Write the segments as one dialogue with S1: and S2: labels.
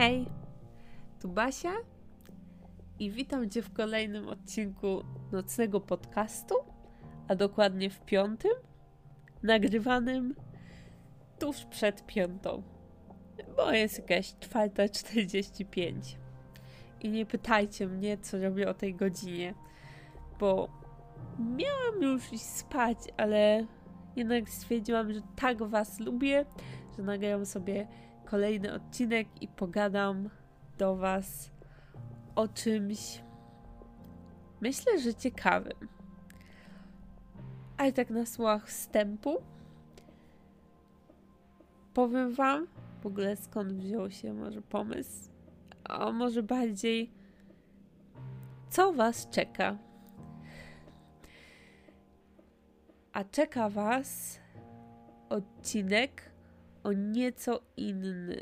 S1: Hej, tu Basia i witam Cię w kolejnym odcinku nocnego podcastu, a dokładnie w piątym, nagrywanym tuż przed piątą, bo jest jakaś 4.45. I nie pytajcie mnie, co robię o tej godzinie, bo miałam już iść spać, ale jednak stwierdziłam, że tak Was lubię, że nagram sobie kolejny odcinek i pogadam do Was o czymś, myślę, że ciekawym. Ale tak na słowach wstępu powiem Wam w ogóle skąd wziął się może pomysł, a może bardziej co Was czeka. A czeka Was odcinek o nieco innym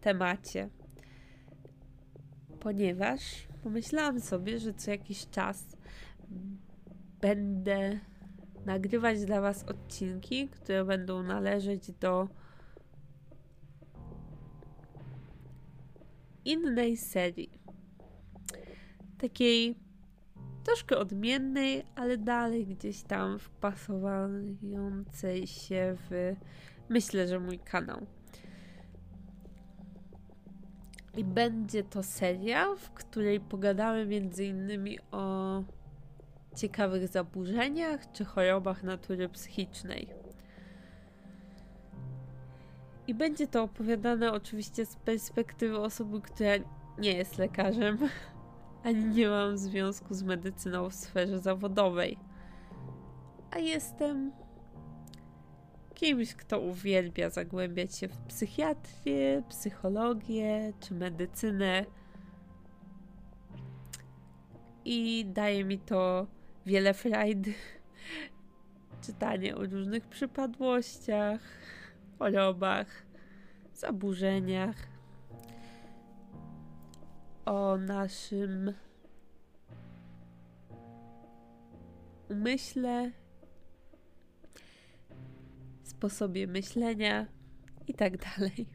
S1: temacie. Ponieważ pomyślałam sobie, że co jakiś czas będę nagrywać dla Was odcinki, które będą należeć do innej serii. Takiej troszkę odmiennej, ale dalej gdzieś tam wpasowującej się w myślę, że mój kanał. I będzie to seria, w której pogadamy między innymi o ciekawych zaburzeniach czy chorobach natury psychicznej. I będzie to opowiadane oczywiście z perspektywy osoby, która nie jest lekarzem, ani nie mam związku z medycyną w sferze zawodowej. A jestem kimś, kto uwielbia zagłębiać się w psychiatrię, psychologię czy medycynę. I daje mi to wiele frajdy. Czytanie o różnych przypadłościach, chorobach, zaburzeniach, o naszym umyśle, sposobie myślenia i tak dalej.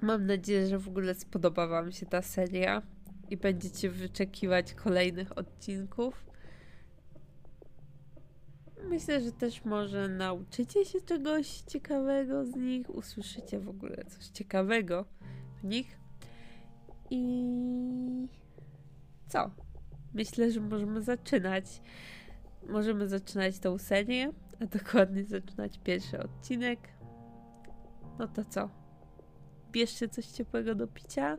S1: Mam nadzieję, że w ogóle spodoba Wam się ta seria i będziecie wyczekiwać kolejnych odcinków. Myślę, że też może nauczycie się czegoś ciekawego z nich, usłyszycie w ogóle coś ciekawego nich. I co? Myślę, że możemy zaczynać. Możemy zaczynać tą serię, a dokładnie zaczynać pierwszy odcinek. No to co? Bierzcie coś ciepłego do picia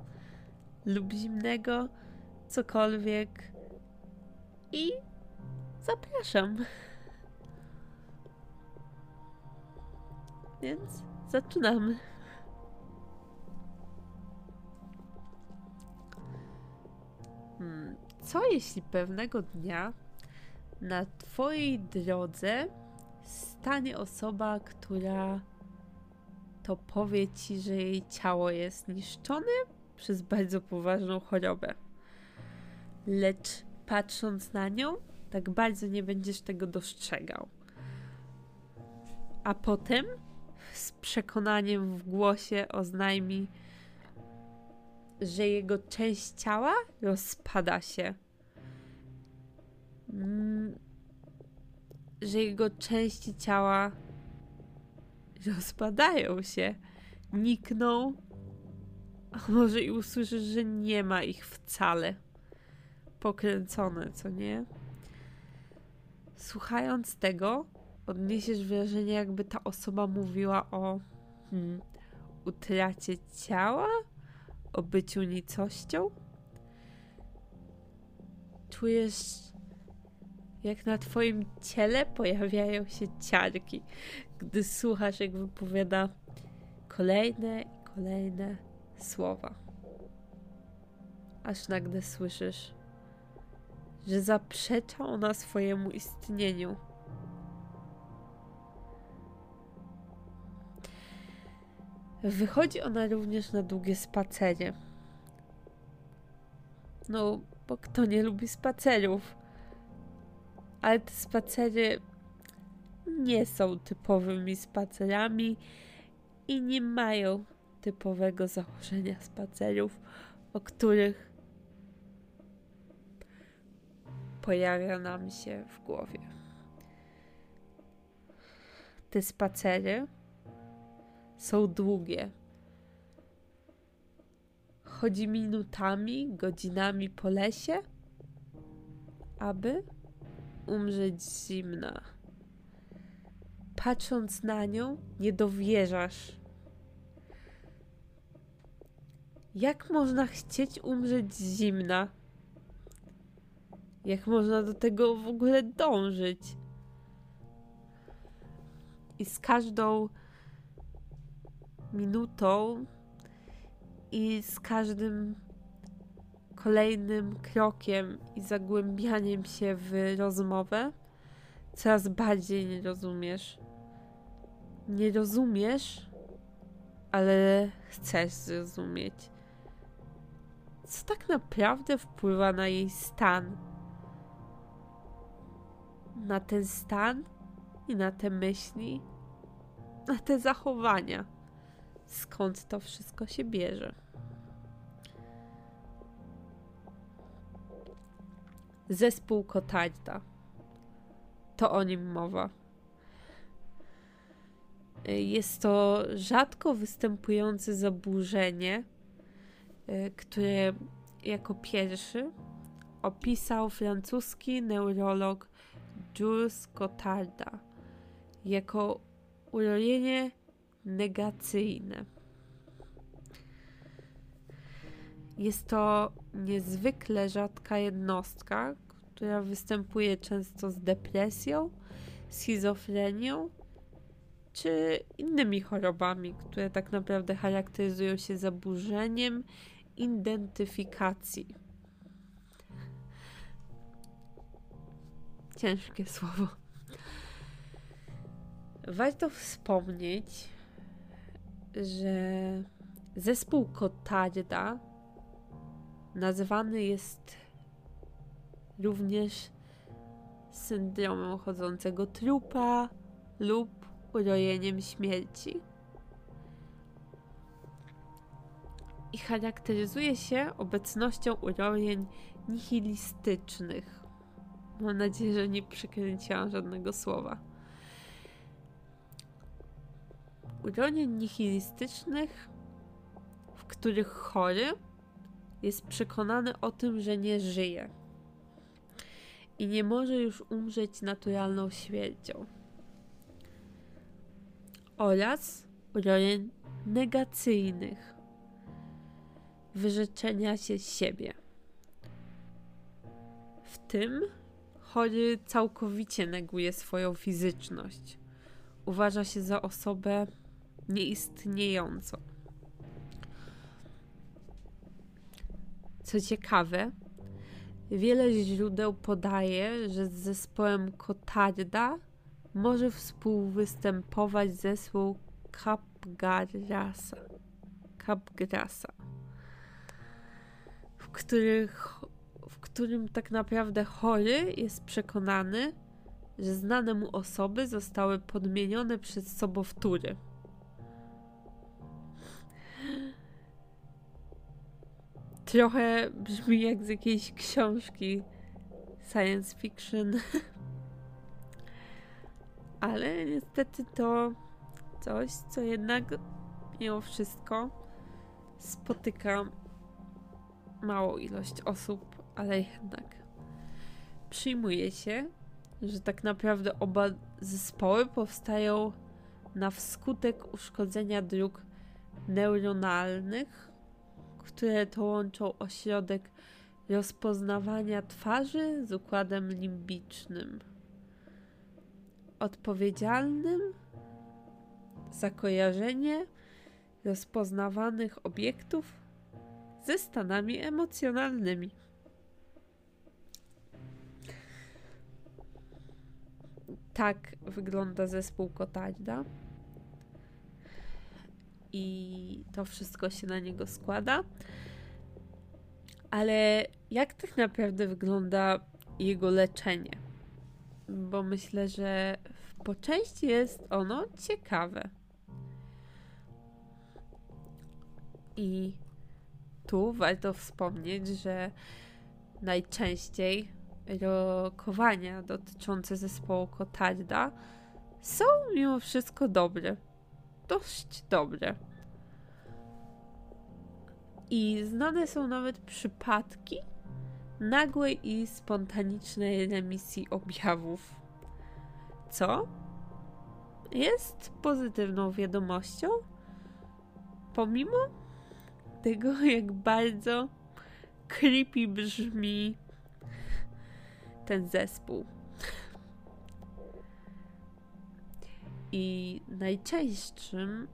S1: lub zimnego, cokolwiek. I zapraszam. Więc zaczynamy. Co jeśli pewnego dnia na Twojej drodze stanie osoba, która to powie Ci, że jej ciało jest niszczone przez bardzo poważną chorobę. Lecz patrząc na nią, tak bardzo nie będziesz tego dostrzegał. A potem z przekonaniem w głosie oznajmi, że jego część ciała rozpada się. Mm, że jego części ciała rozpadają się, nikną, a może i usłyszysz, że nie ma ich wcale. Pokręcone, co nie? Słuchając tego, odniesiesz wrażenie, jakby ta osoba mówiła o hmm, utracie ciała, o byciu nicością. Czujesz, jak na twoim ciele pojawiają się ciarki, gdy słuchasz, jak wypowiada kolejne i kolejne słowa. Aż nagle słyszysz, że zaprzecza ona swojemu istnieniu. Wychodzi ona również na długie spacery. No, bo kto nie lubi spacerów? Ale te spacery nie są typowymi spacerami i nie mają typowego założenia spacerów, o których pojawia nam się w głowie. Te spacery są długie. Chodzi minutami, godzinami po lesie, aby umrzeć zimna. Patrząc na nią, nie dowierzasz. Jak można chcieć umrzeć zimna? Jak można do tego w ogóle dążyć? I z każdą minutą i z każdym kolejnym krokiem i zagłębianiem się w rozmowę coraz bardziej nie rozumiesz. Nie rozumiesz, ale chcesz zrozumieć. Co tak naprawdę wpływa na jej stan? Na ten stan i na te myśli, na te zachowania. Skąd to wszystko się bierze? Zespół Kotarda. To o nim mowa. Jest to rzadko występujące zaburzenie, y, które jako pierwszy opisał francuski neurolog Jules Cotarda jako urojenie negacyjne. Jest to niezwykle rzadka jednostka, która występuje często z depresją, schizofrenią czy innymi chorobami, które tak naprawdę charakteryzują się zaburzeniem identyfikacji. Ciężkie słowo. Warto wspomnieć, że zespół Kotarda nazywany jest również syndromem chodzącego trupa lub urojeniem śmierci. I charakteryzuje się obecnością urojeń nihilistycznych. Mam nadzieję, że nie przekręciłam żadnego słowa. Urojeń nihilistycznych, w których chory jest przekonany o tym, że nie żyje i nie może już umrzeć naturalną śmiercią. Oraz urojeń negacyjnych, wyrzeczenia się siebie. W tym chory całkowicie neguje swoją fizyczność. Uważa się za osobę nieistniejącą. Co ciekawe, wiele źródeł podaje, że z zespołem Kotarda może współwystępować zespół Capgrasa, Capgrasa w, których, w którym tak naprawdę chory jest przekonany, że znane mu osoby zostały podmienione przez sobowtóry. Trochę brzmi jak z jakiejś książki science fiction. Ale niestety to coś, co jednak mimo wszystko spotyka małą ilość osób, ale jednak przyjmuje się, że tak naprawdę oba zespoły powstają na wskutek uszkodzenia dróg neuronalnych które to łączą ośrodek rozpoznawania twarzy z układem limbicznym, odpowiedzialnym za kojarzenie rozpoznawanych obiektów ze stanami emocjonalnymi. Tak wygląda zespół Kotarda i to wszystko się na niego składa. Ale jak tak naprawdę wygląda jego leczenie? Bo myślę, że po części jest ono ciekawe. I tu warto wspomnieć, że najczęściej rokowania dotyczące zespołu Kotarda są mimo wszystko dobre. Dość dobre. I znane są nawet przypadki nagłej i spontanicznej remisji objawów. Co jest pozytywną wiadomością, pomimo tego, jak bardzo creepy brzmi ten zespół. I najczęstszym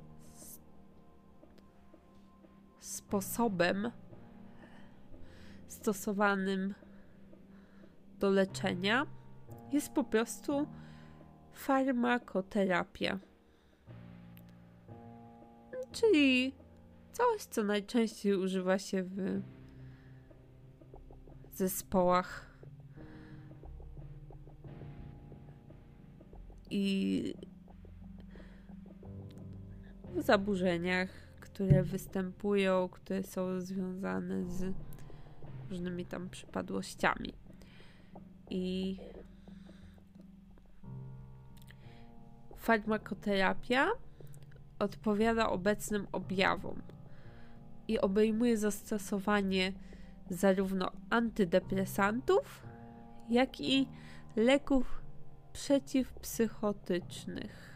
S1: sposobem stosowanym do leczenia jest po prostu farmakoterapia. Czyli coś, co najczęściej używa się w zespołach i zaburzeniach, które występują, które są związane z różnymi tam przypadłościami. I farmakoterapia odpowiada obecnym objawom i obejmuje zastosowanie zarówno antydepresantów, jak i leków przeciwpsychotycznych.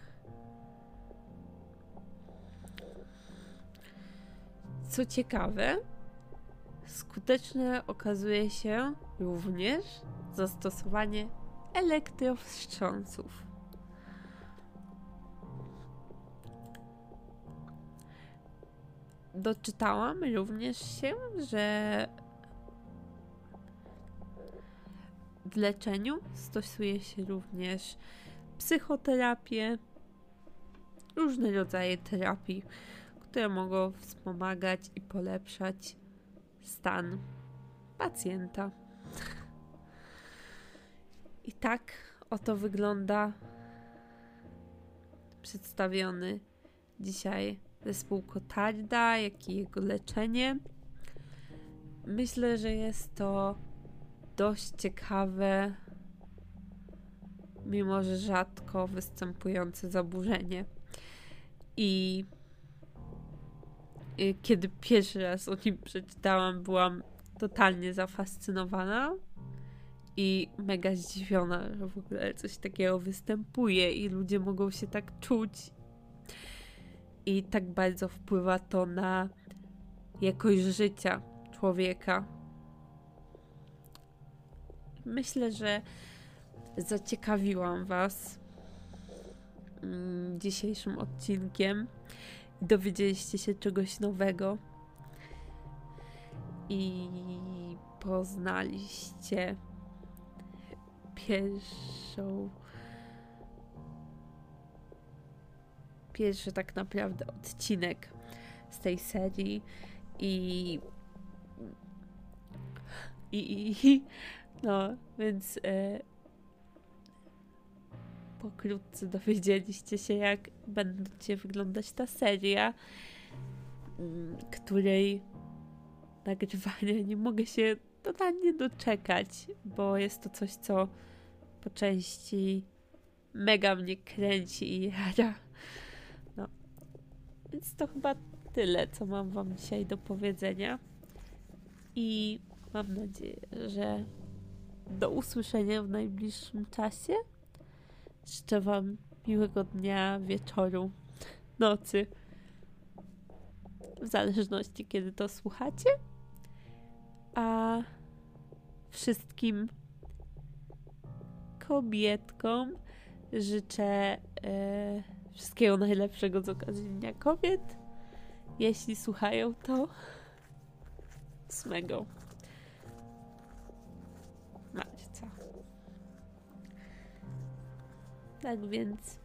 S1: Co ciekawe, skuteczne okazuje się również zastosowanie elektrowstrząsów. Doczytałam również się, że w leczeniu stosuje się również psychoterapię, różne rodzaje terapii, które mogą wspomagać i polepszać stan pacjenta. I tak oto wygląda przedstawiony dzisiaj zespół Kotarda, jak i jego leczenie. Myślę, że jest to dość ciekawe, mimo że rzadko występujące zaburzenie. I kiedy pierwszy raz o nim przeczytałam, byłam totalnie zafascynowana i mega zdziwiona, że w ogóle coś takiego występuje i ludzie mogą się tak czuć. I tak bardzo wpływa to na jakość życia człowieka. Myślę, że zaciekawiłam Was mm, dzisiejszym odcinkiem dowiedzieliście się czegoś nowego i poznaliście pierwszą pierwszy tak naprawdę odcinek z tej serii i i, i no, więc e, pokrótce dowiedzieliście się, jak będzie wyglądać ta seria, mm, której nagrywania nie mogę się totalnie doczekać, bo jest to coś, co po części mega mnie kręci i jara. No. Więc to chyba tyle, co mam wam dzisiaj do powiedzenia. I mam nadzieję, że do usłyszenia w najbliższym czasie. Życzę Wam miłego dnia, wieczoru, nocy. W zależności, kiedy to słuchacie. A wszystkim kobietkom życzę e, wszystkiego najlepszego z okazji Dnia Kobiet. Jeśli słuchają to, smego. Tak więc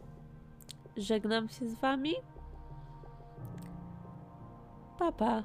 S1: żegnam się z wami. Pa, pa.